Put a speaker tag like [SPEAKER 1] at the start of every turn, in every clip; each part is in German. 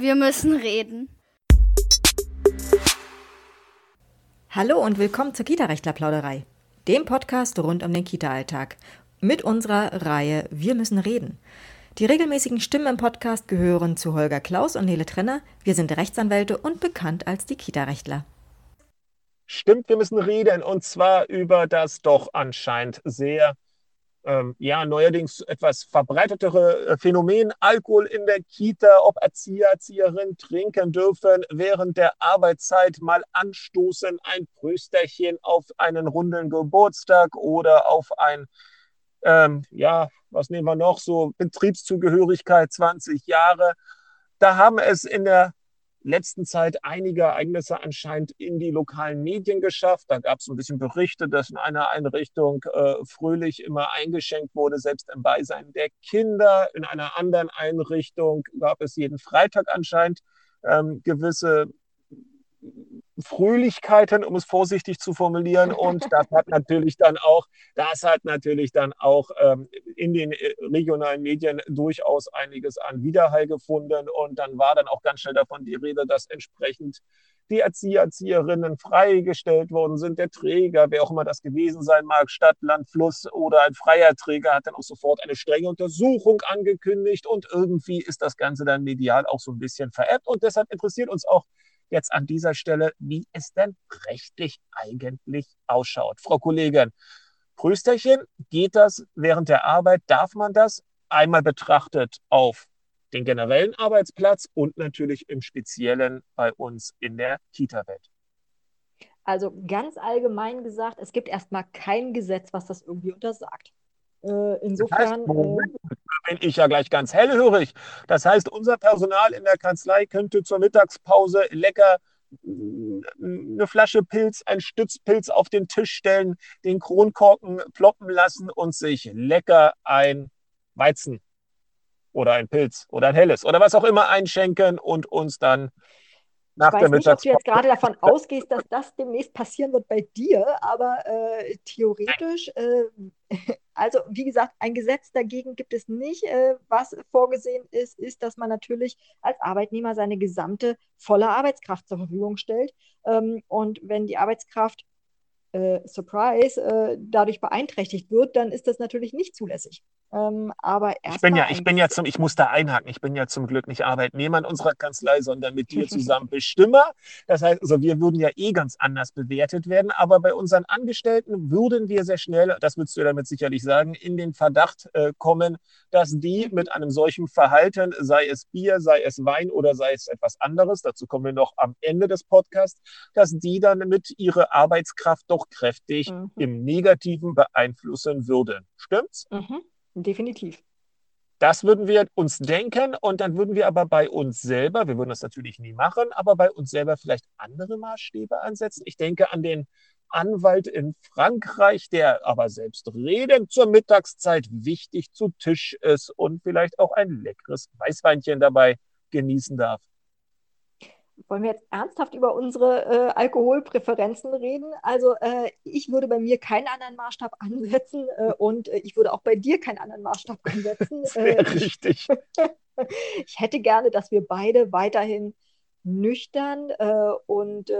[SPEAKER 1] Wir müssen reden.
[SPEAKER 2] Hallo und willkommen zur Kita-Rechtler-Plauderei, dem Podcast rund um den Kita-Alltag. Mit unserer Reihe Wir müssen reden. Die regelmäßigen Stimmen im Podcast gehören zu Holger Klaus und Nele Trenner. Wir sind Rechtsanwälte und bekannt als die Kita-Rechtler.
[SPEAKER 3] Stimmt, wir müssen reden und zwar über das doch anscheinend sehr ähm, ja, neuerdings etwas verbreitetere äh, Phänomen Alkohol in der Kita, ob Erzieher, Erzieherinnen trinken dürfen, während der Arbeitszeit mal anstoßen, ein Prösterchen auf einen runden Geburtstag oder auf ein, ähm, ja, was nehmen wir noch, so Betriebszugehörigkeit 20 Jahre. Da haben es in der letzten Zeit einige Ereignisse anscheinend in die lokalen Medien geschafft. Da gab es ein bisschen Berichte, dass in einer Einrichtung äh, fröhlich immer eingeschenkt wurde, selbst im Beisein der Kinder. In einer anderen Einrichtung gab es jeden Freitag anscheinend ähm, gewisse Fröhlichkeiten, um es vorsichtig zu formulieren. Und das hat natürlich dann auch, das hat natürlich dann auch ähm, in den äh, regionalen Medien durchaus einiges an Widerhall gefunden. Und dann war dann auch ganz schnell davon die Rede, dass entsprechend die Erzieher, Erzieherinnen freigestellt worden sind. Der Träger, wer auch immer das gewesen sein mag, Stadt, Land, Fluss oder ein freier Träger, hat dann auch sofort eine strenge Untersuchung angekündigt. Und irgendwie ist das Ganze dann medial auch so ein bisschen veräppt. Und deshalb interessiert uns auch jetzt an dieser Stelle, wie es denn rechtlich eigentlich ausschaut. Frau Kollegin, Prösterchen, geht das während der Arbeit? Darf man das einmal betrachtet auf den generellen Arbeitsplatz und natürlich im Speziellen bei uns in der Kita-Welt?
[SPEAKER 4] Also ganz allgemein gesagt, es gibt erstmal kein Gesetz, was das irgendwie untersagt. Äh, insofern. Das heißt,
[SPEAKER 3] äh, bin ich ja gleich ganz hellhörig. Das heißt, unser Personal in der Kanzlei könnte zur Mittagspause lecker mm, eine Flasche Pilz, ein Stützpilz auf den Tisch stellen, den Kronkorken ploppen lassen und sich lecker ein Weizen oder ein Pilz oder ein helles oder was auch immer einschenken und uns dann nach
[SPEAKER 4] ich weiß nicht, ob du jetzt gerade davon ausgehst, dass das demnächst passieren wird bei dir, aber äh, theoretisch, äh, also wie gesagt, ein Gesetz dagegen gibt es nicht. Äh, was vorgesehen ist, ist, dass man natürlich als Arbeitnehmer seine gesamte volle Arbeitskraft zur Verfügung stellt. Ähm, und wenn die Arbeitskraft äh, Surprise äh, dadurch beeinträchtigt wird, dann ist das natürlich nicht zulässig. Ähm, aber
[SPEAKER 3] ich bin ja, ich bin ja zum, ich muss da einhaken, ich bin ja zum Glück nicht Arbeitnehmer in unserer Kanzlei, sondern mit dir zusammen Bestimmer. Das heißt, also wir würden ja eh ganz anders bewertet werden, aber bei unseren Angestellten würden wir sehr schnell, das würdest du damit sicherlich sagen, in den Verdacht äh, kommen, dass die mit einem solchen Verhalten, sei es Bier, sei es Wein oder sei es etwas anderes, dazu kommen wir noch am Ende des Podcasts, dass die dann mit ihrer Arbeitskraft doch kräftig mhm. im Negativen beeinflussen würden. Stimmt's?
[SPEAKER 4] Mhm. Definitiv.
[SPEAKER 3] Das würden wir uns denken und dann würden wir aber bei uns selber, wir würden das natürlich nie machen, aber bei uns selber vielleicht andere Maßstäbe ansetzen. Ich denke an den Anwalt in Frankreich, der aber selbst redend zur Mittagszeit wichtig zu Tisch ist und vielleicht auch ein leckeres Weißweinchen dabei genießen darf
[SPEAKER 4] wollen wir jetzt ernsthaft über unsere äh, Alkoholpräferenzen reden? Also äh, ich würde bei mir keinen anderen Maßstab ansetzen äh, und äh, ich würde auch bei dir keinen anderen Maßstab ansetzen.
[SPEAKER 3] Sehr äh, richtig.
[SPEAKER 4] ich hätte gerne, dass wir beide weiterhin nüchtern äh, und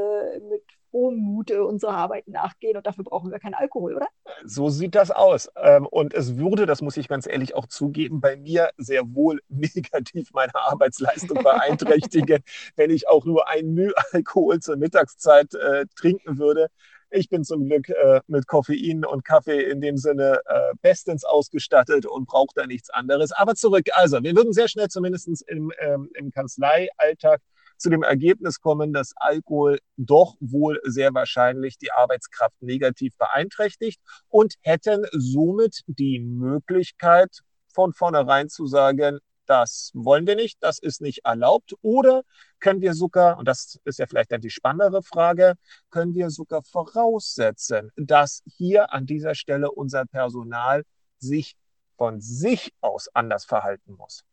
[SPEAKER 4] mit frohem Mute unserer Arbeit nachgehen und dafür brauchen wir keinen Alkohol, oder?
[SPEAKER 3] So sieht das aus. Ähm, und es würde, das muss ich ganz ehrlich auch zugeben, bei mir sehr wohl negativ meine Arbeitsleistung beeinträchtigen, wenn ich auch nur ein Müh Alkohol zur Mittagszeit äh, trinken würde. Ich bin zum Glück äh, mit Koffein und Kaffee in dem Sinne äh, bestens ausgestattet und brauche da nichts anderes. Aber zurück, also wir würden sehr schnell zumindest im, ähm, im Kanzleialltag zu dem Ergebnis kommen, dass Alkohol doch wohl sehr wahrscheinlich die Arbeitskraft negativ beeinträchtigt und hätten somit die Möglichkeit, von vornherein zu sagen, das wollen wir nicht, das ist nicht erlaubt. Oder können wir sogar, und das ist ja vielleicht dann die spannendere Frage, können wir sogar voraussetzen, dass hier an dieser Stelle unser Personal sich von sich aus anders verhalten muss?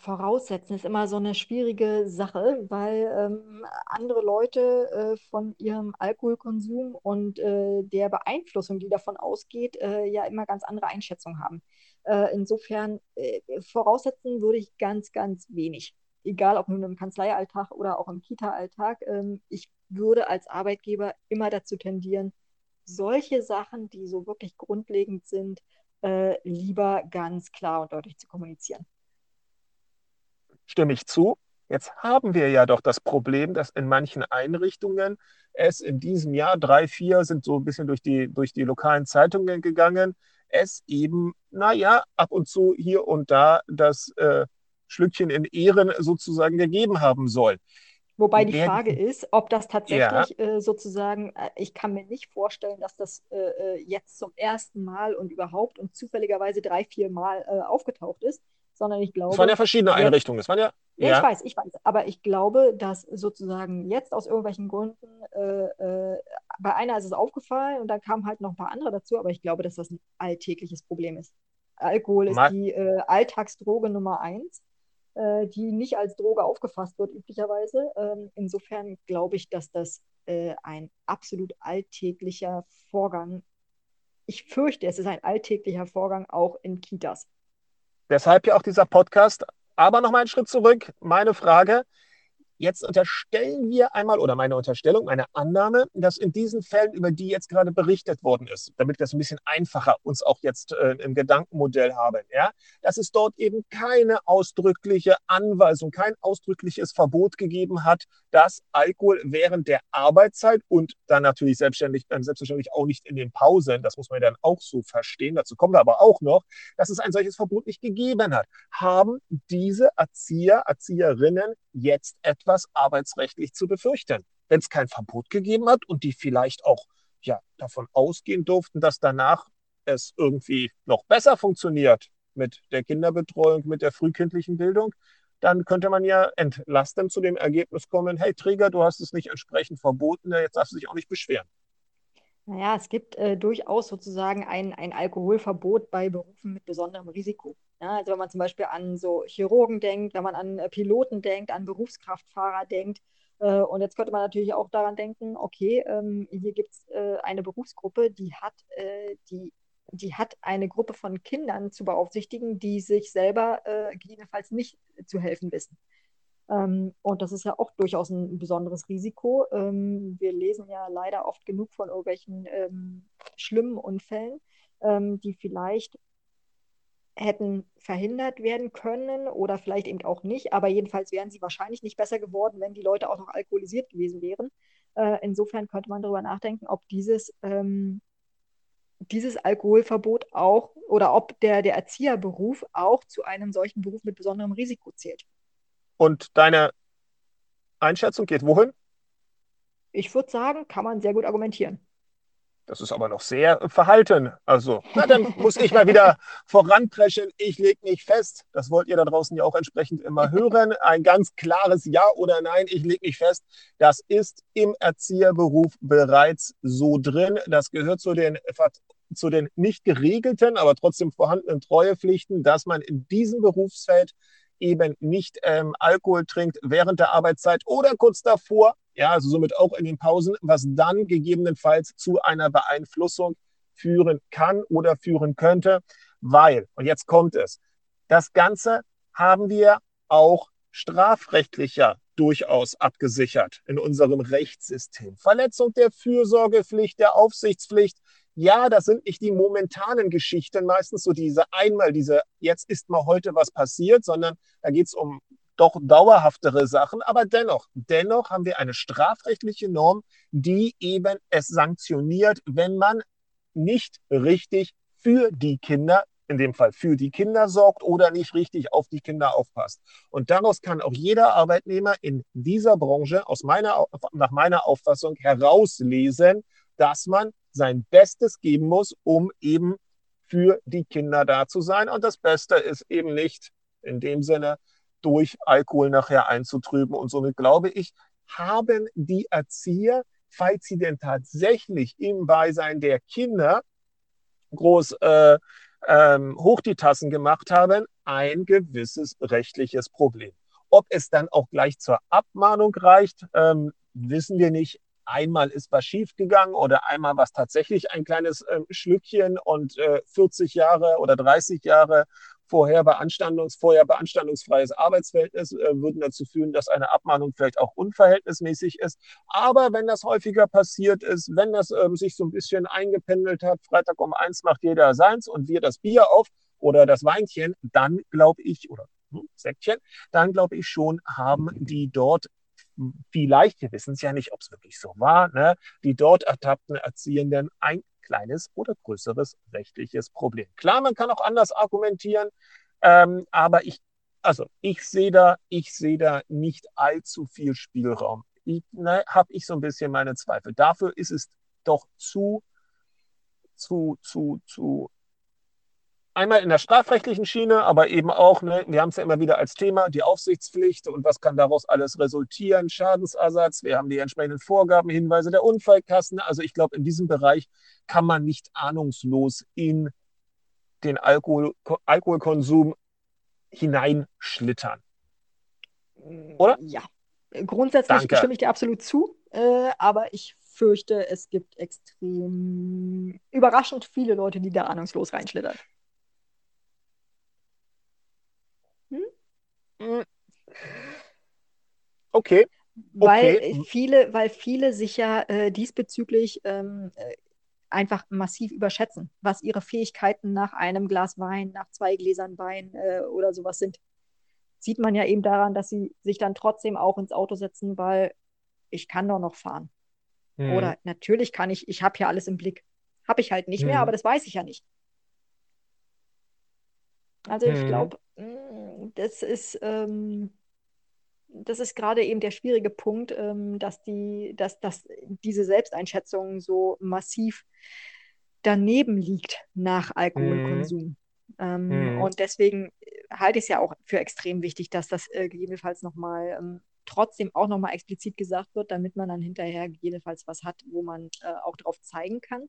[SPEAKER 4] Voraussetzen ist immer so eine schwierige Sache, weil ähm, andere Leute äh, von ihrem Alkoholkonsum und äh, der Beeinflussung, die davon ausgeht, äh, ja immer ganz andere Einschätzungen haben. Äh, insofern äh, voraussetzen würde ich ganz, ganz wenig. Egal ob nun im Kanzleialltag oder auch im Kita-Alltag. Ähm, ich würde als Arbeitgeber immer dazu tendieren, solche Sachen, die so wirklich grundlegend sind, äh, lieber ganz klar und deutlich zu kommunizieren
[SPEAKER 3] stimme ich zu. Jetzt haben wir ja doch das Problem, dass in manchen Einrichtungen es in diesem Jahr, drei, vier sind so ein bisschen durch die, durch die lokalen Zeitungen gegangen, es eben, naja, ab und zu hier und da das äh, Schlückchen in Ehren sozusagen gegeben haben soll.
[SPEAKER 4] Wobei die Frage ist, ob das tatsächlich ja. äh, sozusagen, äh, ich kann mir nicht vorstellen, dass das äh, äh jetzt zum ersten Mal und überhaupt und zufälligerweise drei, vier Mal äh, aufgetaucht ist sondern ich glaube.
[SPEAKER 3] Es waren ja verschiedene Einrichtungen. Es waren ja,
[SPEAKER 4] ja, ja, ich weiß, ich weiß. Aber ich glaube, dass sozusagen jetzt aus irgendwelchen Gründen, äh, äh, bei einer ist es aufgefallen und dann kamen halt noch ein paar andere dazu, aber ich glaube, dass das ein alltägliches Problem ist. Alkohol ist Mal die äh, Alltagsdroge Nummer eins, äh, die nicht als Droge aufgefasst wird, üblicherweise. Ähm, insofern glaube ich, dass das äh, ein absolut alltäglicher Vorgang ich fürchte, es ist ein alltäglicher Vorgang auch in Kitas.
[SPEAKER 3] Deshalb ja auch dieser Podcast. Aber noch mal einen Schritt zurück. Meine Frage, Jetzt unterstellen wir einmal, oder meine Unterstellung, meine Annahme, dass in diesen Fällen, über die jetzt gerade berichtet worden ist, damit wir es ein bisschen einfacher uns auch jetzt äh, im Gedankenmodell haben, ja, dass es dort eben keine ausdrückliche Anweisung, kein ausdrückliches Verbot gegeben hat, dass Alkohol während der Arbeitszeit und dann natürlich selbstständig, äh, selbstverständlich auch nicht in den Pausen, das muss man dann auch so verstehen, dazu kommen wir aber auch noch, dass es ein solches Verbot nicht gegeben hat. Haben diese Erzieher, Erzieherinnen jetzt etwas arbeitsrechtlich zu befürchten. Wenn es kein Verbot gegeben hat und die vielleicht auch ja, davon ausgehen durften, dass danach es irgendwie noch besser funktioniert mit der Kinderbetreuung, mit der frühkindlichen Bildung, dann könnte man ja entlastend zu dem Ergebnis kommen, hey Träger, du hast es nicht entsprechend verboten, jetzt darfst du dich auch nicht beschweren.
[SPEAKER 4] Naja, es gibt äh, durchaus sozusagen ein, ein Alkoholverbot bei Berufen mit besonderem Risiko. Ja, also wenn man zum Beispiel an so Chirurgen denkt, wenn man an äh, Piloten denkt, an Berufskraftfahrer denkt. Äh, und jetzt könnte man natürlich auch daran denken, okay, ähm, hier gibt es äh, eine Berufsgruppe, die hat, äh, die, die hat eine Gruppe von Kindern zu beaufsichtigen, die sich selber äh, gegebenenfalls nicht zu helfen wissen. Ähm, und das ist ja auch durchaus ein besonderes Risiko. Ähm, wir lesen ja leider oft genug von irgendwelchen ähm, schlimmen Unfällen, ähm, die vielleicht hätten verhindert werden können oder vielleicht eben auch nicht, aber jedenfalls wären sie wahrscheinlich nicht besser geworden, wenn die Leute auch noch alkoholisiert gewesen wären. Äh, insofern könnte man darüber nachdenken, ob dieses, ähm, dieses Alkoholverbot auch oder ob der, der Erzieherberuf auch zu einem solchen Beruf mit besonderem Risiko zählt.
[SPEAKER 3] Und deine Einschätzung geht wohin?
[SPEAKER 4] Ich würde sagen, kann man sehr gut argumentieren.
[SPEAKER 3] Das ist aber noch sehr verhalten. Also, na, dann muss ich mal wieder voranpreschen. Ich lege mich fest. Das wollt ihr da draußen ja auch entsprechend immer hören. Ein ganz klares Ja oder Nein. Ich lege mich fest. Das ist im Erzieherberuf bereits so drin. Das gehört zu den, zu den nicht geregelten, aber trotzdem vorhandenen Treuepflichten, dass man in diesem Berufsfeld eben nicht ähm, Alkohol trinkt während der Arbeitszeit oder kurz davor, ja, also somit auch in den Pausen, was dann gegebenenfalls zu einer Beeinflussung führen kann oder führen könnte, weil, und jetzt kommt es, das Ganze haben wir auch strafrechtlicher durchaus abgesichert in unserem Rechtssystem. Verletzung der Fürsorgepflicht, der Aufsichtspflicht, ja, das sind nicht die momentanen Geschichten, meistens so diese einmal, diese jetzt ist mal heute was passiert, sondern da geht es um doch dauerhaftere Sachen. Aber dennoch, dennoch haben wir eine strafrechtliche Norm, die eben es sanktioniert, wenn man nicht richtig für die Kinder, in dem Fall für die Kinder sorgt oder nicht richtig auf die Kinder aufpasst. Und daraus kann auch jeder Arbeitnehmer in dieser Branche aus meiner, nach meiner Auffassung herauslesen, dass man sein Bestes geben muss, um eben für die Kinder da zu sein. Und das Beste ist eben nicht in dem Sinne durch Alkohol nachher einzutrüben. Und somit glaube ich, haben die Erzieher, falls sie denn tatsächlich im Beisein der Kinder groß äh, ähm, hoch die Tassen gemacht haben, ein gewisses rechtliches Problem. Ob es dann auch gleich zur Abmahnung reicht, ähm, wissen wir nicht. Einmal ist was schiefgegangen oder einmal war es tatsächlich ein kleines äh, Schlückchen und äh, 40 Jahre oder 30 Jahre vorher Beanstandungs, vorher beanstandungsfreies Arbeitsverhältnis äh, würden dazu führen, dass eine Abmahnung vielleicht auch unverhältnismäßig ist. Aber wenn das häufiger passiert ist, wenn das ähm, sich so ein bisschen eingependelt hat, Freitag um eins macht jeder seins und wir das Bier auf oder das Weinchen, dann glaube ich, oder hm, Säckchen, dann glaube ich schon, haben die dort vielleicht, wir wissen es ja nicht, ob es wirklich so war, ne, die dort ertappten Erziehenden ein kleines oder größeres rechtliches Problem. Klar, man kann auch anders argumentieren, ähm, aber ich, also ich sehe da, ich sehe da nicht allzu viel Spielraum. Ne, habe ich so ein bisschen meine Zweifel. Dafür ist es doch zu, zu, zu, zu einmal in der strafrechtlichen Schiene, aber eben auch, ne, wir haben es ja immer wieder als Thema, die Aufsichtspflicht und was kann daraus alles resultieren, Schadensersatz, wir haben die entsprechenden Vorgaben, Hinweise der Unfallkassen. Also ich glaube, in diesem Bereich kann man nicht ahnungslos in den Alkohol, Alkoholkonsum hineinschlittern.
[SPEAKER 4] Oder? Ja, grundsätzlich Danke. stimme ich dir absolut zu, äh, aber ich fürchte, es gibt extrem überraschend viele Leute, die da ahnungslos reinschlittern.
[SPEAKER 3] Hm. Okay.
[SPEAKER 4] Weil okay. viele, weil viele sich ja äh, diesbezüglich ähm, äh, einfach massiv überschätzen, was ihre Fähigkeiten nach einem Glas Wein, nach zwei Gläsern Wein äh, oder sowas sind. Sieht man ja eben daran, dass sie sich dann trotzdem auch ins Auto setzen, weil ich kann doch noch fahren. Hm. Oder natürlich kann ich, ich habe ja alles im Blick. Habe ich halt nicht hm. mehr, aber das weiß ich ja nicht. Also ich mhm. glaube, das ist, ähm, das ist gerade eben der schwierige Punkt, ähm, dass, die, dass, dass diese Selbsteinschätzung so massiv daneben liegt nach Alkoholkonsum. Mhm. Ähm, mhm. Und deswegen halte ich es ja auch für extrem wichtig, dass das äh, gegebenenfalls nochmal ähm, trotzdem auch nochmal explizit gesagt wird, damit man dann hinterher gegebenenfalls was hat, wo man äh, auch drauf zeigen kann.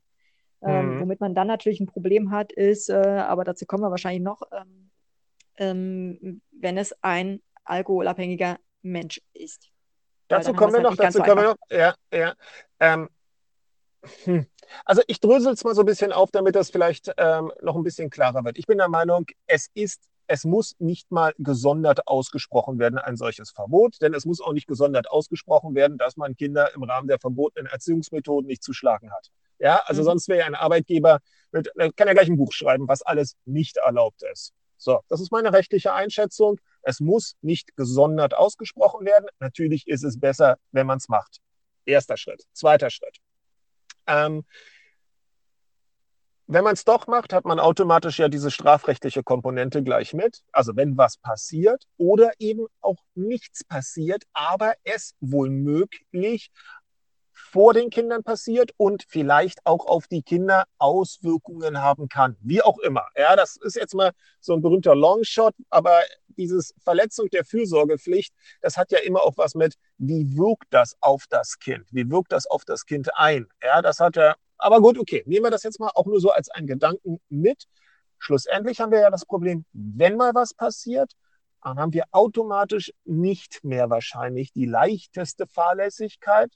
[SPEAKER 4] Ähm, mhm. Womit man dann natürlich ein Problem hat, ist, äh, aber dazu kommen wir wahrscheinlich noch, ähm, ähm, wenn es ein alkoholabhängiger Mensch ist.
[SPEAKER 3] Dazu kommen wir noch, dazu so kommen wir noch. Ja, ja. Ähm, hm. Also ich drösel es mal so ein bisschen auf, damit das vielleicht ähm, noch ein bisschen klarer wird. Ich bin der Meinung, es ist es muss nicht mal gesondert ausgesprochen werden, ein solches Verbot, denn es muss auch nicht gesondert ausgesprochen werden, dass man Kinder im Rahmen der verbotenen Erziehungsmethoden nicht zu schlagen hat. Ja, also mhm. sonst wäre ja ein Arbeitgeber, mit, kann ja gleich ein Buch schreiben, was alles nicht erlaubt ist. So, das ist meine rechtliche Einschätzung. Es muss nicht gesondert ausgesprochen werden. Natürlich ist es besser, wenn man es macht. Erster Schritt. Zweiter Schritt. Ähm, wenn man es doch macht, hat man automatisch ja diese strafrechtliche Komponente gleich mit. Also wenn was passiert oder eben auch nichts passiert, aber es wohl möglich vor den Kindern passiert und vielleicht auch auf die Kinder Auswirkungen haben kann. Wie auch immer. Ja, das ist jetzt mal so ein berühmter Longshot, aber dieses Verletzung der Fürsorgepflicht, das hat ja immer auch was mit, wie wirkt das auf das Kind? Wie wirkt das auf das Kind ein? Ja, das hat ja, aber gut, okay, nehmen wir das jetzt mal auch nur so als einen Gedanken mit. Schlussendlich haben wir ja das Problem, wenn mal was passiert, dann haben wir automatisch nicht mehr wahrscheinlich die leichteste Fahrlässigkeit,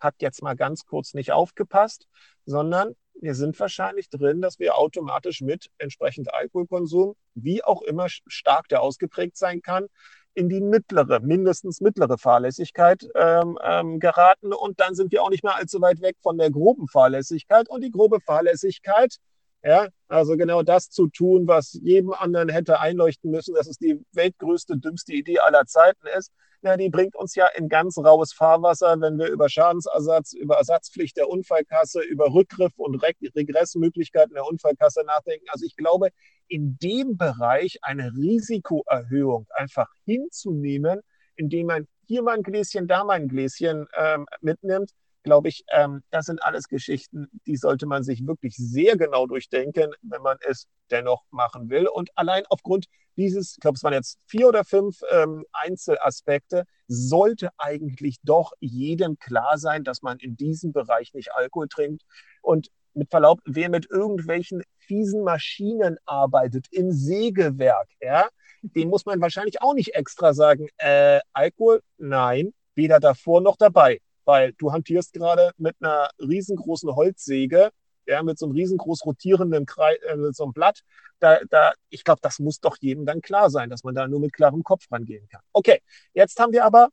[SPEAKER 3] hat jetzt mal ganz kurz nicht aufgepasst, sondern wir sind wahrscheinlich drin, dass wir automatisch mit entsprechend Alkoholkonsum, wie auch immer stark der ausgeprägt sein kann, in die mittlere, mindestens mittlere Fahrlässigkeit ähm, ähm, geraten. Und dann sind wir auch nicht mehr allzu weit weg von der groben Fahrlässigkeit. Und die grobe Fahrlässigkeit, ja, also genau das zu tun, was jedem anderen hätte einleuchten müssen, dass es die weltgrößte, dümmste Idee aller Zeiten ist, na, die bringt uns ja in ganz raues Fahrwasser, wenn wir über Schadensersatz, über Ersatzpflicht der Unfallkasse, über Rückgriff und Regressmöglichkeiten der Unfallkasse nachdenken. Also ich glaube, in dem Bereich eine Risikoerhöhung einfach hinzunehmen, indem man hier mal ein Gläschen, da mal ein Gläschen ähm, mitnimmt, glaube ich, ähm, das sind alles Geschichten, die sollte man sich wirklich sehr genau durchdenken, wenn man es dennoch machen will. Und allein aufgrund dieses, ich glaube, es waren jetzt vier oder fünf ähm, Einzelaspekte, sollte eigentlich doch jedem klar sein, dass man in diesem Bereich nicht Alkohol trinkt. Und mit Verlaub, wer mit irgendwelchen fiesen Maschinen arbeitet, im Sägewerk, ja, dem muss man wahrscheinlich auch nicht extra sagen, äh, Alkohol, nein, weder davor noch dabei, weil du hantierst gerade mit einer riesengroßen Holzsäge, ja, mit so einem riesengroß rotierenden Kreis, äh, mit so einem Blatt. Da, da, ich glaube, das muss doch jedem dann klar sein, dass man da nur mit klarem Kopf rangehen kann. Okay, jetzt haben wir aber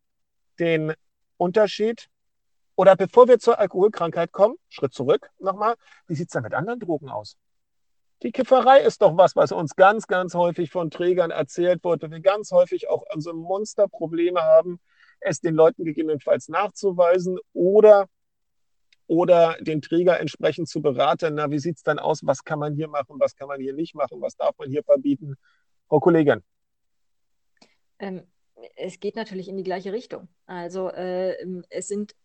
[SPEAKER 3] den Unterschied. Oder bevor wir zur Alkoholkrankheit kommen, Schritt zurück nochmal, wie sieht es denn mit anderen Drogen aus? Die Kifferei ist doch was, was uns ganz, ganz häufig von Trägern erzählt wurde. Wir ganz häufig auch also Monsterprobleme haben, es den Leuten gegebenenfalls nachzuweisen oder, oder den Träger entsprechend zu beraten. Na, wie sieht es dann aus? Was kann man hier machen? Was kann man hier nicht machen? Was darf man hier verbieten? Frau Kollegin.
[SPEAKER 4] Ähm, es geht natürlich in die gleiche Richtung. Also äh, es sind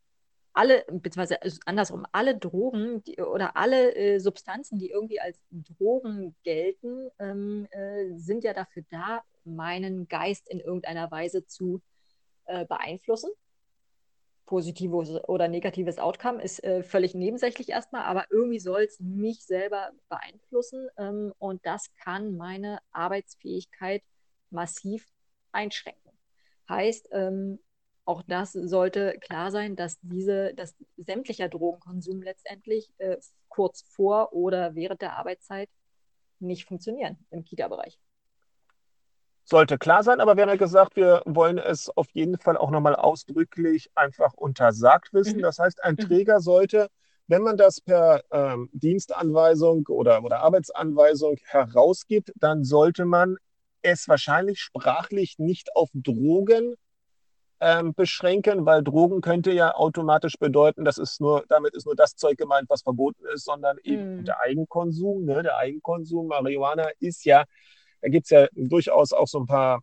[SPEAKER 4] alle, beziehungsweise also andersrum, alle Drogen die, oder alle äh, Substanzen, die irgendwie als Drogen gelten, ähm, äh, sind ja dafür da, meinen Geist in irgendeiner Weise zu äh, beeinflussen. Positives oder negatives Outcome ist äh, völlig nebensächlich erstmal, aber irgendwie soll es mich selber beeinflussen ähm, und das kann meine Arbeitsfähigkeit massiv einschränken. Heißt, ähm, auch das sollte klar sein, dass diese, dass sämtlicher Drogenkonsum letztendlich äh, kurz vor oder während der Arbeitszeit nicht funktionieren im Kita-Bereich.
[SPEAKER 3] Sollte klar sein, aber wir haben ja gesagt, wir wollen es auf jeden Fall auch nochmal ausdrücklich einfach untersagt wissen. Mhm. Das heißt, ein mhm. Träger sollte, wenn man das per ähm, Dienstanweisung oder, oder Arbeitsanweisung herausgibt, dann sollte man es wahrscheinlich sprachlich nicht auf Drogen ähm, beschränken, weil Drogen könnte ja automatisch bedeuten, das ist nur, damit ist nur das Zeug gemeint, was verboten ist, sondern eben mm. der Eigenkonsum. Ne? Der Eigenkonsum, Marihuana ist ja, da gibt es ja durchaus auch so ein paar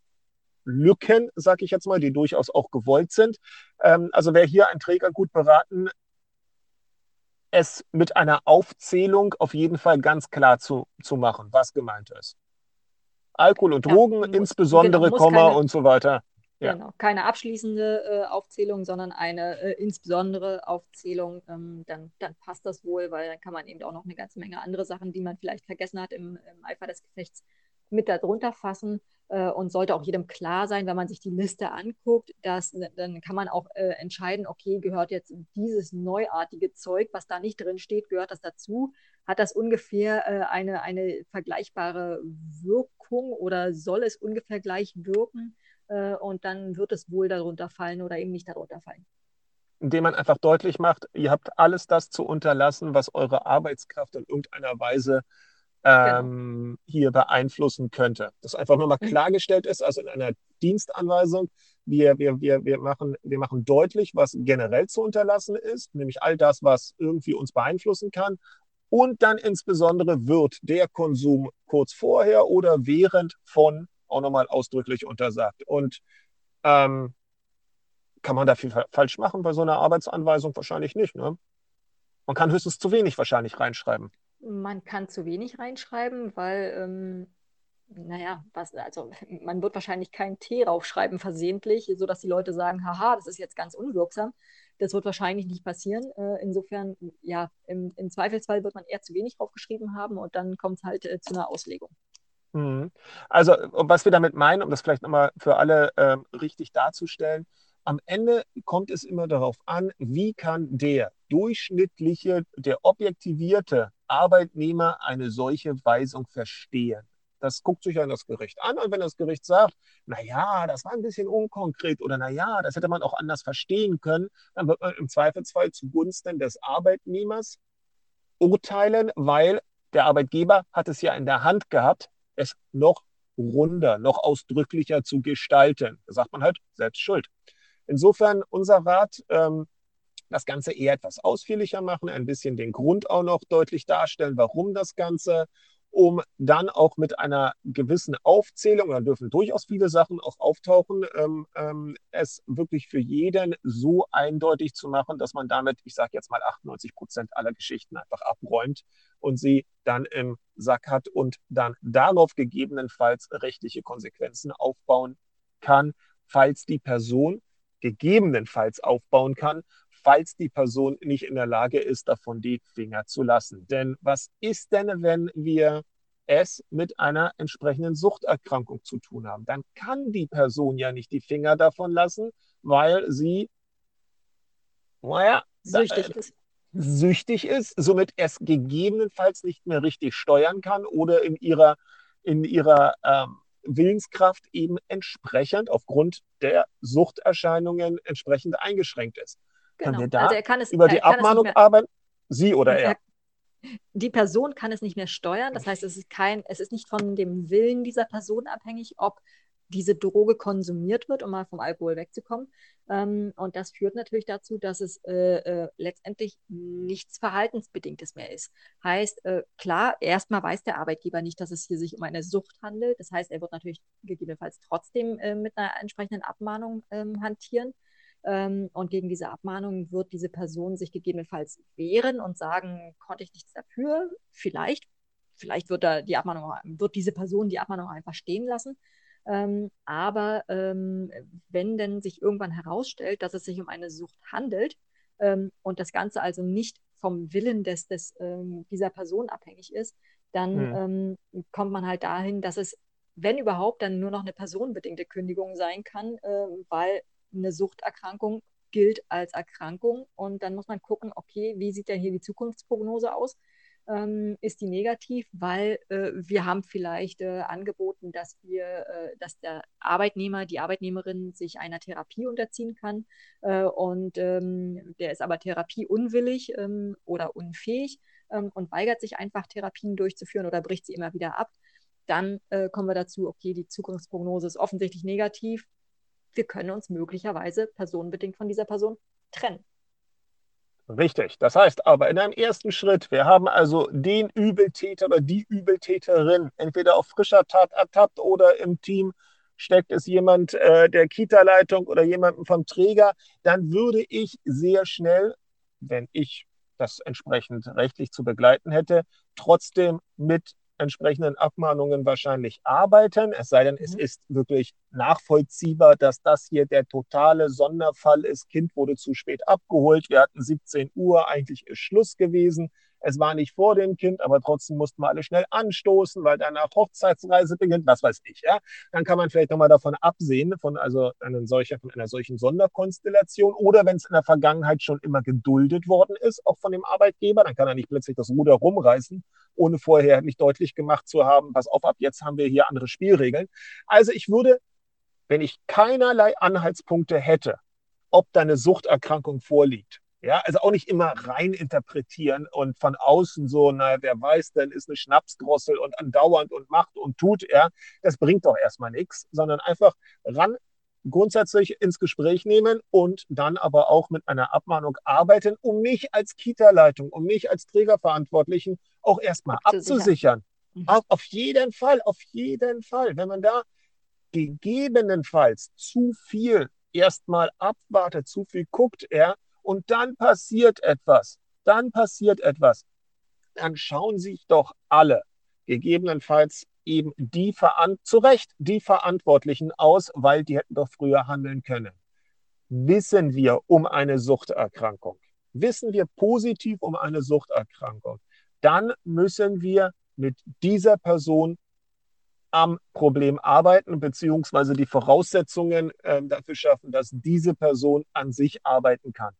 [SPEAKER 3] Lücken, sag ich jetzt mal, die durchaus auch gewollt sind. Ähm, also wäre hier ein Träger gut beraten, es mit einer Aufzählung auf jeden Fall ganz klar zu, zu machen, was gemeint ist. Alkohol und Drogen, ja, insbesondere, genau, Komma und so weiter.
[SPEAKER 4] Ja. Genau, keine abschließende äh, Aufzählung, sondern eine äh, insbesondere Aufzählung. Ähm, dann, dann passt das wohl, weil dann kann man eben auch noch eine ganze Menge andere Sachen, die man vielleicht vergessen hat im, im Eifer des Gefechts, mit darunter fassen. Äh, und sollte auch jedem klar sein, wenn man sich die Liste anguckt, dass dann kann man auch äh, entscheiden, okay, gehört jetzt dieses neuartige Zeug, was da nicht drin steht, gehört das dazu? Hat das ungefähr äh, eine, eine vergleichbare Wirkung oder soll es ungefähr gleich wirken? äh, und dann wird es wohl darunter fallen oder eben nicht darunter fallen.
[SPEAKER 3] Indem man einfach deutlich macht, ihr habt alles das zu unterlassen, was eure Arbeitskraft in irgendeiner Weise genau. Ähm, genau. hier beeinflussen könnte. Das einfach nochmal mhm. klargestellt ist, also in einer Dienstanweisung, wir, wir, wir, wir, machen, wir machen deutlich, was generell zu unterlassen ist, nämlich all das, was irgendwie uns beeinflussen kann. Und dann insbesondere wird der Konsum kurz vorher oder während von auch nochmal ausdrücklich untersagt. Und ähm, kann man da viel falsch machen bei so einer Arbeitsanweisung? Wahrscheinlich nicht. Ne? Man kann höchstens zu wenig wahrscheinlich reinschreiben.
[SPEAKER 4] Man kann zu wenig reinschreiben, weil, ähm, naja, was, also man wird wahrscheinlich keinen T raufschreiben versehentlich, sodass die Leute sagen, haha, das ist jetzt ganz unwirksam. Das wird wahrscheinlich nicht passieren. Äh, insofern, ja, im, im, Zweifelsfall wird man eher zu wenig draufgeschrieben haben und dann kommt es halt äh, zu einer Auslegung.
[SPEAKER 3] Mhm. Also, was wir damit meinen, um das vielleicht nochmal für alle äh, richtig darzustellen, am Ende kommt es immer darauf an, wie kann der durchschnittliche, der objektivierte Arbeitnehmer eine solche Weisung verstehen. Das guckt sich dann das Gericht an und wenn das Gericht sagt, naja, das war ein bisschen unkonkret oder naja, das hätte man auch anders verstehen können, dann wird man im Zweifelsfall zugunsten des Arbeitnehmers urteilen, weil der Arbeitgeber hat es ja in der Hand gehabt, es noch runder, noch ausdrücklicher zu gestalten. Da sagt man halt, selbst schuld. Insofern unser Rat, ähm, das Ganze eher etwas ausführlicher machen, ein bisschen den Grund auch noch deutlich darstellen, warum das Ganze um dann auch mit einer gewissen Aufzählung, da dürfen durchaus viele Sachen auch auftauchen, ähm, ähm, es wirklich für jeden so eindeutig zu machen, dass man damit, ich sage jetzt mal 98 Prozent aller Geschichten einfach abräumt und sie dann im Sack hat und dann darauf gegebenenfalls rechtliche Konsequenzen aufbauen kann, falls die Person gegebenenfalls aufbauen kann, falls die Person nicht in der Lage ist, davon die Finger zu lassen. Denn was ist denn, wenn wir es mit einer entsprechenden Suchterkrankung zu tun haben? Dann kann die Person ja nicht die Finger davon lassen, weil sie, naja, süchtig ist süchtig ist, somit es gegebenenfalls nicht mehr richtig steuern kann oder in ihrer, in ihrer ähm, Willenskraft eben entsprechend aufgrund der Suchterscheinungen entsprechend eingeschränkt ist. Genau. Können wir da also es, über die Abmahnung arbeiten? Sie oder er? er?
[SPEAKER 4] Die Person kann es nicht mehr steuern. Das heißt, es ist kein, es ist nicht von dem Willen dieser Person abhängig, ob diese Droge konsumiert wird, um mal vom Alkohol wegzukommen. Ähm, und das führt natürlich dazu, dass es äh, äh, letztendlich nichts Verhaltensbedingtes mehr ist. Heißt, äh, klar, erstmal weiß der Arbeitgeber nicht, dass es hier sich um eine Sucht handelt. Das heißt, er wird natürlich gegebenenfalls trotzdem äh, mit einer entsprechenden Abmahnung ähm, hantieren. Ähm, und gegen diese Abmahnung wird diese Person sich gegebenenfalls wehren und sagen, konnte ich nichts dafür. Vielleicht, vielleicht wird, da die Abmahnung, wird diese Person die Abmahnung einfach stehen lassen. Ähm, aber ähm, wenn denn sich irgendwann herausstellt, dass es sich um eine Sucht handelt ähm, und das Ganze also nicht vom Willen des, des, ähm, dieser Person abhängig ist, dann mhm. kommt man halt dahin, dass es, wenn überhaupt, dann nur noch eine personenbedingte Kündigung sein kann, äh, weil eine Suchterkrankung gilt als Erkrankung und dann muss man gucken, okay, wie sieht denn hier die Zukunftsprognose aus? Ähm, ist die negativ, weil äh, wir haben vielleicht äh, angeboten, dass wir, äh, dass der Arbeitnehmer, die Arbeitnehmerin sich einer Therapie unterziehen kann äh, und ähm, der ist aber therapieunwillig ähm, oder unfähig ähm, und weigert sich einfach Therapien durchzuführen oder bricht sie immer wieder ab. Dann äh, kommen wir dazu, okay, die Zukunftsprognose ist offensichtlich negativ. Wir können uns möglicherweise personenbedingt von dieser Person trennen.
[SPEAKER 3] Richtig. Das heißt aber in einem ersten Schritt, wir haben also den Übeltäter oder die Übeltäterin entweder auf frischer Tat ertappt oder im Team steckt es jemand äh, der Kita-Leitung oder jemanden vom Träger, dann würde ich sehr schnell, wenn ich das entsprechend rechtlich zu begleiten hätte, trotzdem mit entsprechenden Abmahnungen wahrscheinlich arbeiten. Es sei denn, mhm. es ist wirklich nachvollziehbar, dass das hier der totale Sonderfall ist. Kind wurde zu spät abgeholt. Wir hatten 17 Uhr, eigentlich ist Schluss gewesen. Es war nicht vor dem Kind, aber trotzdem mussten wir alle schnell anstoßen, weil danach Hochzeitsreise beginnt, was weiß ich. Ja? Dann kann man vielleicht nochmal davon absehen, von, also einer solcher, von einer solchen Sonderkonstellation. Oder wenn es in der Vergangenheit schon immer geduldet worden ist, auch von dem Arbeitgeber, dann kann er nicht plötzlich das Ruder rumreißen, ohne vorher nicht deutlich gemacht zu haben, pass auf, ab jetzt haben wir hier andere Spielregeln. Also ich würde, wenn ich keinerlei Anhaltspunkte hätte, ob da eine Suchterkrankung vorliegt, ja, also auch nicht immer rein interpretieren und von außen so, naja, wer weiß denn, ist eine Schnapsdrossel und andauernd und macht und tut, ja, das bringt doch erstmal nichts, sondern einfach ran grundsätzlich ins Gespräch nehmen und dann aber auch mit einer Abmahnung arbeiten, um mich als Kita-Leitung, um mich als Trägerverantwortlichen auch erstmal abzusichern. Mhm. Auf, auf jeden Fall, auf jeden Fall. Wenn man da gegebenenfalls zu viel erstmal abwartet, zu viel guckt, ja, und dann passiert etwas, dann passiert etwas, dann schauen sich doch alle, gegebenenfalls eben die zu Recht die Verantwortlichen aus, weil die hätten doch früher handeln können. Wissen wir um eine Suchterkrankung, wissen wir positiv um eine Suchterkrankung, dann müssen wir mit dieser Person am Problem arbeiten, beziehungsweise die Voraussetzungen äh, dafür schaffen, dass diese Person an sich arbeiten kann.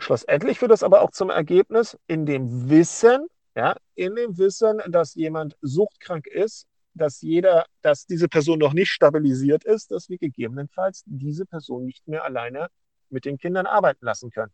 [SPEAKER 3] Schlussendlich führt das aber auch zum Ergebnis, in dem Wissen, ja, in dem Wissen, dass jemand suchtkrank ist, dass jeder, dass diese Person noch nicht stabilisiert ist, dass wir gegebenenfalls diese Person nicht mehr alleine mit den Kindern arbeiten lassen können.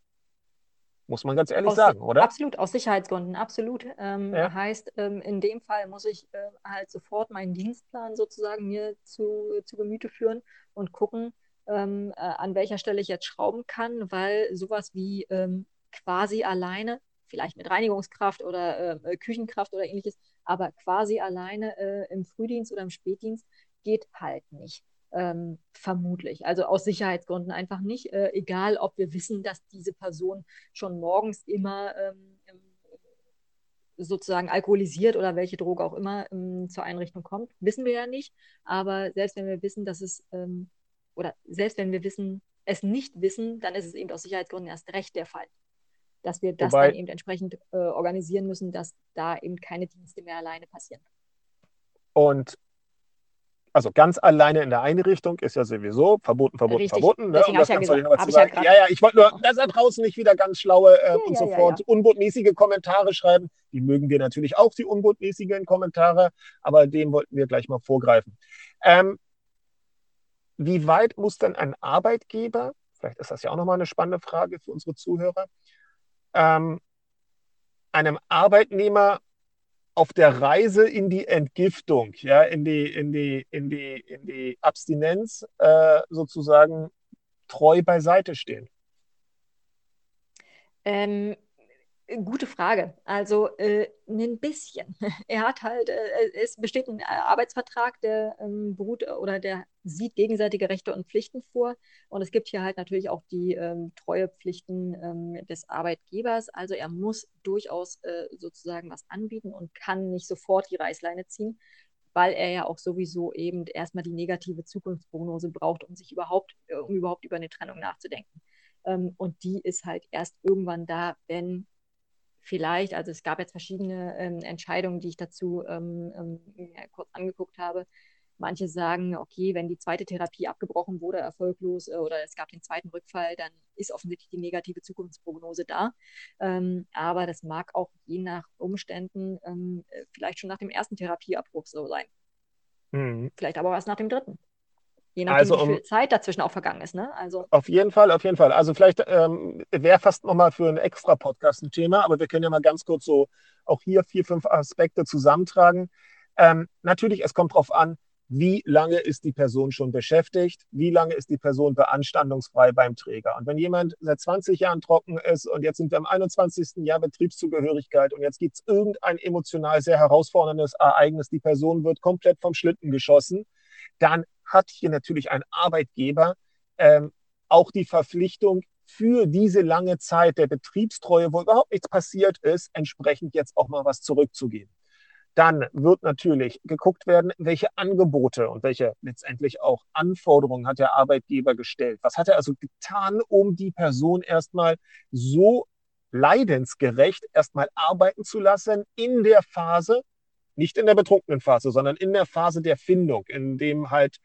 [SPEAKER 3] Muss man ganz ehrlich
[SPEAKER 4] aus,
[SPEAKER 3] sagen, oder?
[SPEAKER 4] Absolut, aus Sicherheitsgründen, absolut. Ähm, ja. Heißt, ähm, in dem Fall muss ich äh, halt sofort meinen Dienstplan sozusagen mir zu, zu Gemüte führen und gucken, ähm, äh, an welcher Stelle ich jetzt schrauben kann, weil sowas wie ähm, quasi alleine, vielleicht mit Reinigungskraft oder äh, Küchenkraft oder ähnliches, aber quasi alleine äh, im Frühdienst oder im Spätdienst geht halt nicht. Ähm, vermutlich. Also aus Sicherheitsgründen einfach nicht. Äh, egal, ob wir wissen, dass diese Person schon morgens immer ähm, sozusagen alkoholisiert oder welche Droge auch immer ähm, zur Einrichtung kommt, wissen wir ja nicht. Aber selbst wenn wir wissen, dass es ähm, oder selbst wenn wir wissen, es nicht wissen, dann ist es eben aus Sicherheitsgründen erst recht der Fall. Dass wir das
[SPEAKER 3] Wobei-
[SPEAKER 4] dann eben entsprechend äh, organisieren müssen, dass da eben keine Dienste mehr alleine passieren.
[SPEAKER 3] Und also ganz alleine in der Einrichtung ist ja sowieso verboten, verboten,
[SPEAKER 4] Richtig.
[SPEAKER 3] verboten. Ne?
[SPEAKER 4] Deswegen
[SPEAKER 3] Um das
[SPEAKER 4] ich ja gesagt, hab ich ja
[SPEAKER 3] Ja, ja, ich wollte nur, dass da draußen nicht wieder ganz schlaue äh,
[SPEAKER 4] Ja,
[SPEAKER 3] und
[SPEAKER 4] ja, ja,
[SPEAKER 3] sofort unbotmäßige Kommentare schreiben. Die mögen wir natürlich auch, die unbotmäßigen Kommentare, aber dem wollten wir gleich mal vorgreifen. Ähm, wie weit muss denn ein Arbeitgeber, vielleicht ist das ja auch nochmal eine spannende Frage für unsere Zuhörer, ähm, einem Arbeitnehmer auf der Reise in die Entgiftung, ja, in die, in die, in die, in die Abstinenz äh, sozusagen treu beiseite stehen?
[SPEAKER 4] Ähm, gute Frage. Also äh, ein bisschen. Er hat halt, äh, es besteht ein Arbeitsvertrag, der ähm, beruht äh, oder der sieht gegenseitige Rechte und Pflichten vor. Und es gibt hier halt natürlich auch die ähm, Treuepflichten ähm, des Arbeitgebers. Also er muss durchaus äh, sozusagen was anbieten und kann nicht sofort die Reißleine ziehen, weil er ja auch sowieso eben erstmal die negative Zukunftsprognose braucht, um sich überhaupt, äh, um überhaupt über eine Trennung nachzudenken. Ähm, und die ist halt erst irgendwann da, wenn vielleicht, also es gab jetzt verschiedene ähm, Entscheidungen, die ich dazu ähm, ähm, mir kurz angeguckt habe. Manche sagen, okay, wenn die zweite Therapie abgebrochen wurde, erfolglos, äh, oder es gab den zweiten Rückfall, dann ist offensichtlich die negative Zukunftsprognose da. Ähm, aber das mag auch je nach Umständen ähm, äh, vielleicht schon nach dem ersten Therapieabbruch so sein.
[SPEAKER 3] Mhm.
[SPEAKER 4] Vielleicht aber auch erst nach dem dritten. Je nachdem,
[SPEAKER 3] Also
[SPEAKER 4] wie
[SPEAKER 3] um-
[SPEAKER 4] viel Zeit dazwischen auch vergangen ist. Ne? Also,
[SPEAKER 3] Auf jeden Fall, auf jeden Fall. Also vielleicht ähm, wäre fast nochmal für einen extra Podcast ein Thema, aber wir können ja mal ganz kurz so auch hier vier, fünf Aspekte zusammentragen. Ähm, natürlich, es kommt darauf an, wie lange ist die Person schon beschäftigt, wie lange ist die Person beanstandungsfrei beim Träger. Und wenn jemand seit 20 Jahren trocken ist und jetzt sind wir im 21. Jahr Betriebszugehörigkeit und jetzt gibt es irgendein emotional sehr herausforderndes Ereignis, die Person wird komplett vom Schlitten geschossen, dann hat hier natürlich ein Arbeitgeber ähm, auch die Verpflichtung, für diese lange Zeit der Betriebstreue, wo überhaupt nichts passiert ist, entsprechend jetzt auch mal was zurückzugeben. Dann wird natürlich geguckt werden, welche Angebote und welche letztendlich auch Anforderungen hat der Arbeitgeber gestellt. Was hat er also getan, um die Person erstmal so leidensgerecht erstmal arbeiten zu lassen in der Phase, nicht in der betrunkenen Phase, sondern in der Phase der Findung, in dem halt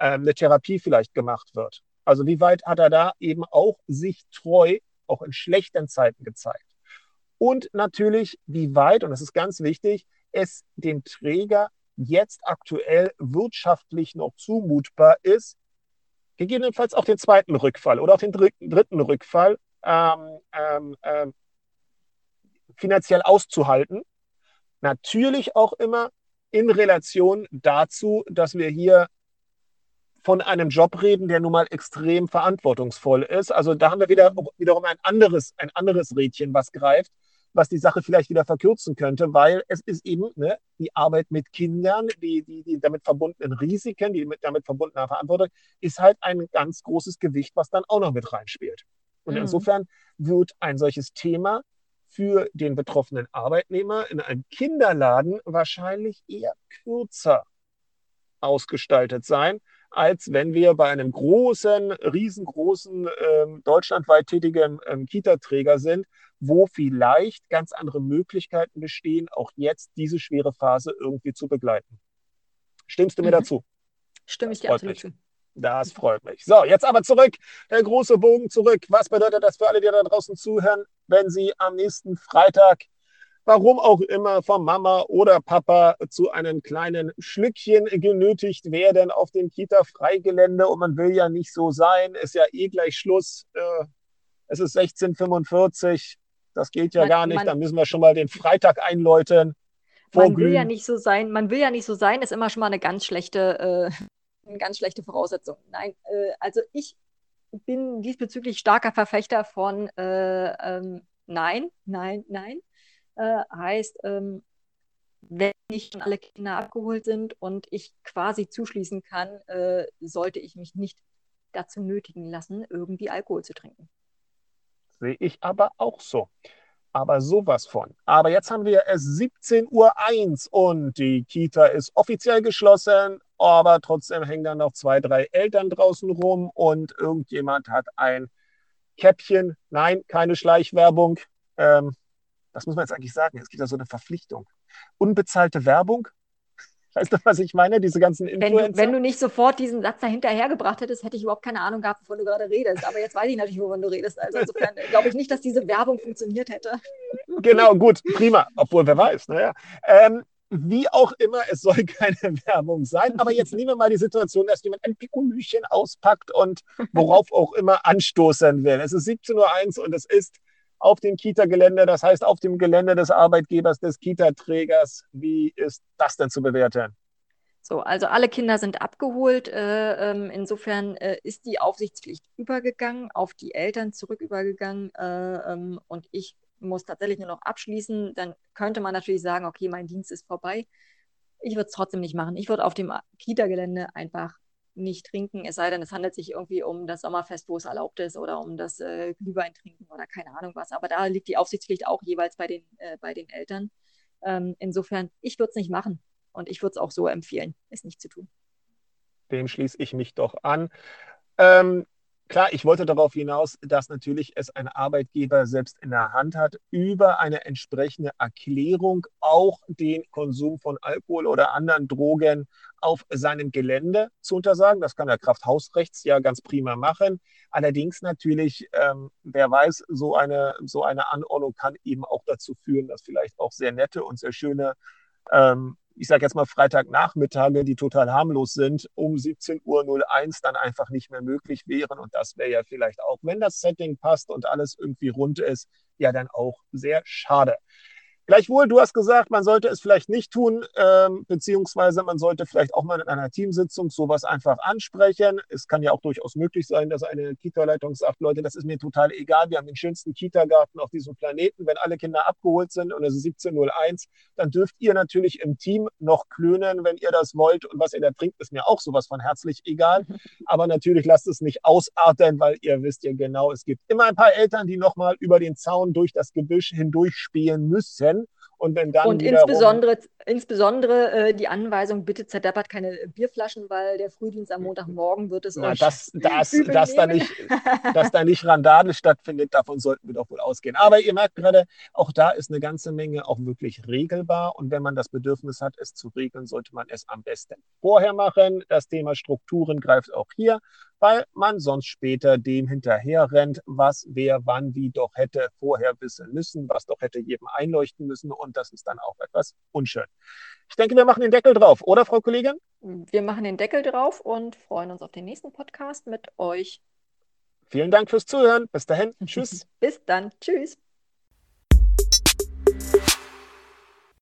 [SPEAKER 3] ähm, eine Therapie vielleicht gemacht wird. Also wie weit hat er da eben auch sich treu, auch in schlechten Zeiten gezeigt. Und natürlich, wie weit, und das ist ganz wichtig, es dem Träger jetzt aktuell wirtschaftlich noch zumutbar ist, gegebenenfalls auch den zweiten Rückfall oder auch den dritten, Rückfall ähm, ähm, ähm, finanziell auszuhalten. Natürlich auch immer in Relation dazu, dass wir hier von einem Job reden, der nun mal extrem verantwortungsvoll ist. Also da haben wir wieder, wiederum ein anderes, ein anderes Rädchen, was greift, was die Sache vielleicht wieder verkürzen könnte, weil es ist eben ne, die Arbeit mit Kindern, die, die, die damit verbundenen Risiken, die mit, damit verbundene Verantwortung, ist halt ein ganz großes Gewicht, was dann auch noch mit reinspielt. Und
[SPEAKER 4] Mhm.
[SPEAKER 3] insofern wird ein solches Thema für den betroffenen Arbeitnehmer in einem Kinderladen wahrscheinlich eher kürzer ausgestaltet sein, als wenn wir bei einem großen, riesengroßen, ähm, deutschlandweit tätigen ähm, Kita-Träger sind, wo vielleicht ganz andere Möglichkeiten bestehen, auch jetzt diese schwere Phase irgendwie zu begleiten. Stimmst du mir
[SPEAKER 4] Mhm.
[SPEAKER 3] dazu?
[SPEAKER 4] stimme ich dir absolut
[SPEAKER 3] mich.
[SPEAKER 4] zu.
[SPEAKER 3] Das freut mich. So, jetzt aber zurück, der große Bogen zurück. Was bedeutet das für alle, die da draußen zuhören, wenn sie am nächsten Freitag, warum auch immer, von Mama oder Papa zu einem kleinen Schlückchen genötigt werden auf dem Kita-Freigelände? Und man will ja nicht so sein, ist ja eh gleich Schluss. Äh, Es ist 16.45 Das geht ja
[SPEAKER 4] Man-
[SPEAKER 3] gar nicht. Dann müssen wir schon mal den Freitag einläuten.
[SPEAKER 4] Man will ja nicht so sein, man will ja nicht so sein, ist immer schon mal eine ganz schlechte, äh, eine ganz schlechte Voraussetzung. Nein, äh, also ich bin diesbezüglich starker Verfechter von äh, ähm, Nein, Nein, Nein. Äh, heißt, ähm, wenn nicht schon alle Kinder abgeholt sind und ich quasi zuschließen kann, äh, sollte ich mich nicht dazu nötigen lassen, irgendwie Alkohol zu trinken.
[SPEAKER 3] Sehe ich aber auch so. Aber sowas von. Aber jetzt haben wir es 17.01 Uhr und die Kita ist offiziell geschlossen, aber trotzdem hängen da noch zwei, drei Eltern draußen rum und irgendjemand hat ein Käppchen. Nein, keine Schleichwerbung. Ähm, was muss man jetzt eigentlich sagen? Es gibt ja so eine Verpflichtung. Unbezahlte Werbung Weißt du, was ich meine? Diese ganzen
[SPEAKER 4] Influencer. Wenn du, wenn du nicht sofort diesen Satz dahinterhergebracht hättest, hätte ich überhaupt keine Ahnung gehabt, wovon du gerade redest. Aber jetzt weiß ich natürlich, wovon du redest. Also insofern glaube ich nicht, dass diese Werbung funktioniert hätte.
[SPEAKER 3] Genau, gut, prima. Obwohl, wer weiß. Naja. Ähm, wie auch immer, es soll keine Werbung sein. Aber jetzt nehmen wir mal die Situation, dass jemand ein Pikolüchen auspackt und worauf auch immer anstoßen will. Es ist 17.01 Uhr und es ist auf dem Kita-Gelände, das heißt auf dem Gelände des Arbeitgebers, des Kita-Trägers. Wie ist das denn zu bewerten?
[SPEAKER 4] So, also alle Kinder sind abgeholt. Äh, ähm, insofern äh, ist die Aufsichtspflicht übergegangen, auf die Eltern zurück übergegangen. Äh, ähm, und ich muss tatsächlich nur noch abschließen. Dann könnte man natürlich sagen, okay, mein Dienst ist vorbei. Ich würde es trotzdem nicht machen. Ich würde auf dem Kita-Gelände einfach nicht trinken, es sei denn, es handelt sich irgendwie um das Sommerfest, wo es erlaubt ist oder um das äh, Glühwein trinken oder keine Ahnung was. Aber da liegt die Aufsichtspflicht auch jeweils bei den, äh, bei den Eltern. Ähm, insofern, ich würde es nicht machen und ich würde es auch so empfehlen, es nicht zu tun.
[SPEAKER 3] Dem schließe ich mich doch an. Ähm, Klar, ich wollte darauf hinaus, dass natürlich es ein Arbeitgeber selbst in der Hand hat, über eine entsprechende Erklärung auch den Konsum von Alkohol oder anderen Drogen auf seinem Gelände zu untersagen. Das kann der Krafthausrechts ja ganz prima machen. Allerdings natürlich, ähm, wer weiß, so eine, so eine Anordnung kann eben auch dazu führen, dass vielleicht auch sehr nette und sehr schöne ähm, ich sage jetzt mal Freitagnachmittage, die total harmlos sind, um 17.01 Uhr dann einfach nicht mehr möglich wären. Und das wäre ja vielleicht auch, wenn das Setting passt und alles irgendwie rund ist, ja dann auch sehr schade. Gleichwohl, du hast gesagt, man sollte es vielleicht nicht tun, ähm, beziehungsweise man sollte vielleicht auch mal in einer Teamsitzung sowas einfach ansprechen. Es kann ja auch durchaus möglich sein, dass eine Kita-Leitung sagt, Leute, das ist mir total egal, wir haben den schönsten Kita-Garten auf diesem Planeten. Wenn alle Kinder abgeholt sind und es ist 17.01 dann dürft ihr natürlich im Team noch klönen, wenn ihr das wollt. Und was ihr da trinkt, ist mir auch sowas von herzlich egal. Aber natürlich lasst es nicht ausarten, weil ihr wisst ja genau, es gibt immer ein paar Eltern, die nochmal über den Zaun durch das Gebüsch hindurch spähen müssen. Und wenn dann.
[SPEAKER 4] Und insbesondere, insbesondere äh, die Anweisung, bitte zerdeppert keine Bierflaschen, weil der Frühdienst am Montagmorgen wird es
[SPEAKER 3] Na, euch. Das, das, dass, da nicht, dass da nicht Randale stattfindet, davon sollten wir doch wohl ausgehen. Aber ihr merkt gerade, auch da ist eine ganze Menge auch wirklich regelbar. Und wenn man das Bedürfnis hat, es zu regeln, sollte man es am besten vorher machen. Das Thema Strukturen greift auch hier weil man sonst später dem hinterher rennt, was wer wann wie doch hätte vorher wissen müssen, was doch hätte jedem einleuchten müssen und das ist dann auch etwas unschön. Ich denke, wir machen den Deckel drauf, oder Frau Kollegin?
[SPEAKER 4] Wir machen den Deckel drauf und freuen uns auf den nächsten Podcast mit euch.
[SPEAKER 3] Vielen Dank fürs Zuhören. Bis dahin. Tschüss.
[SPEAKER 4] Bis dann. Tschüss.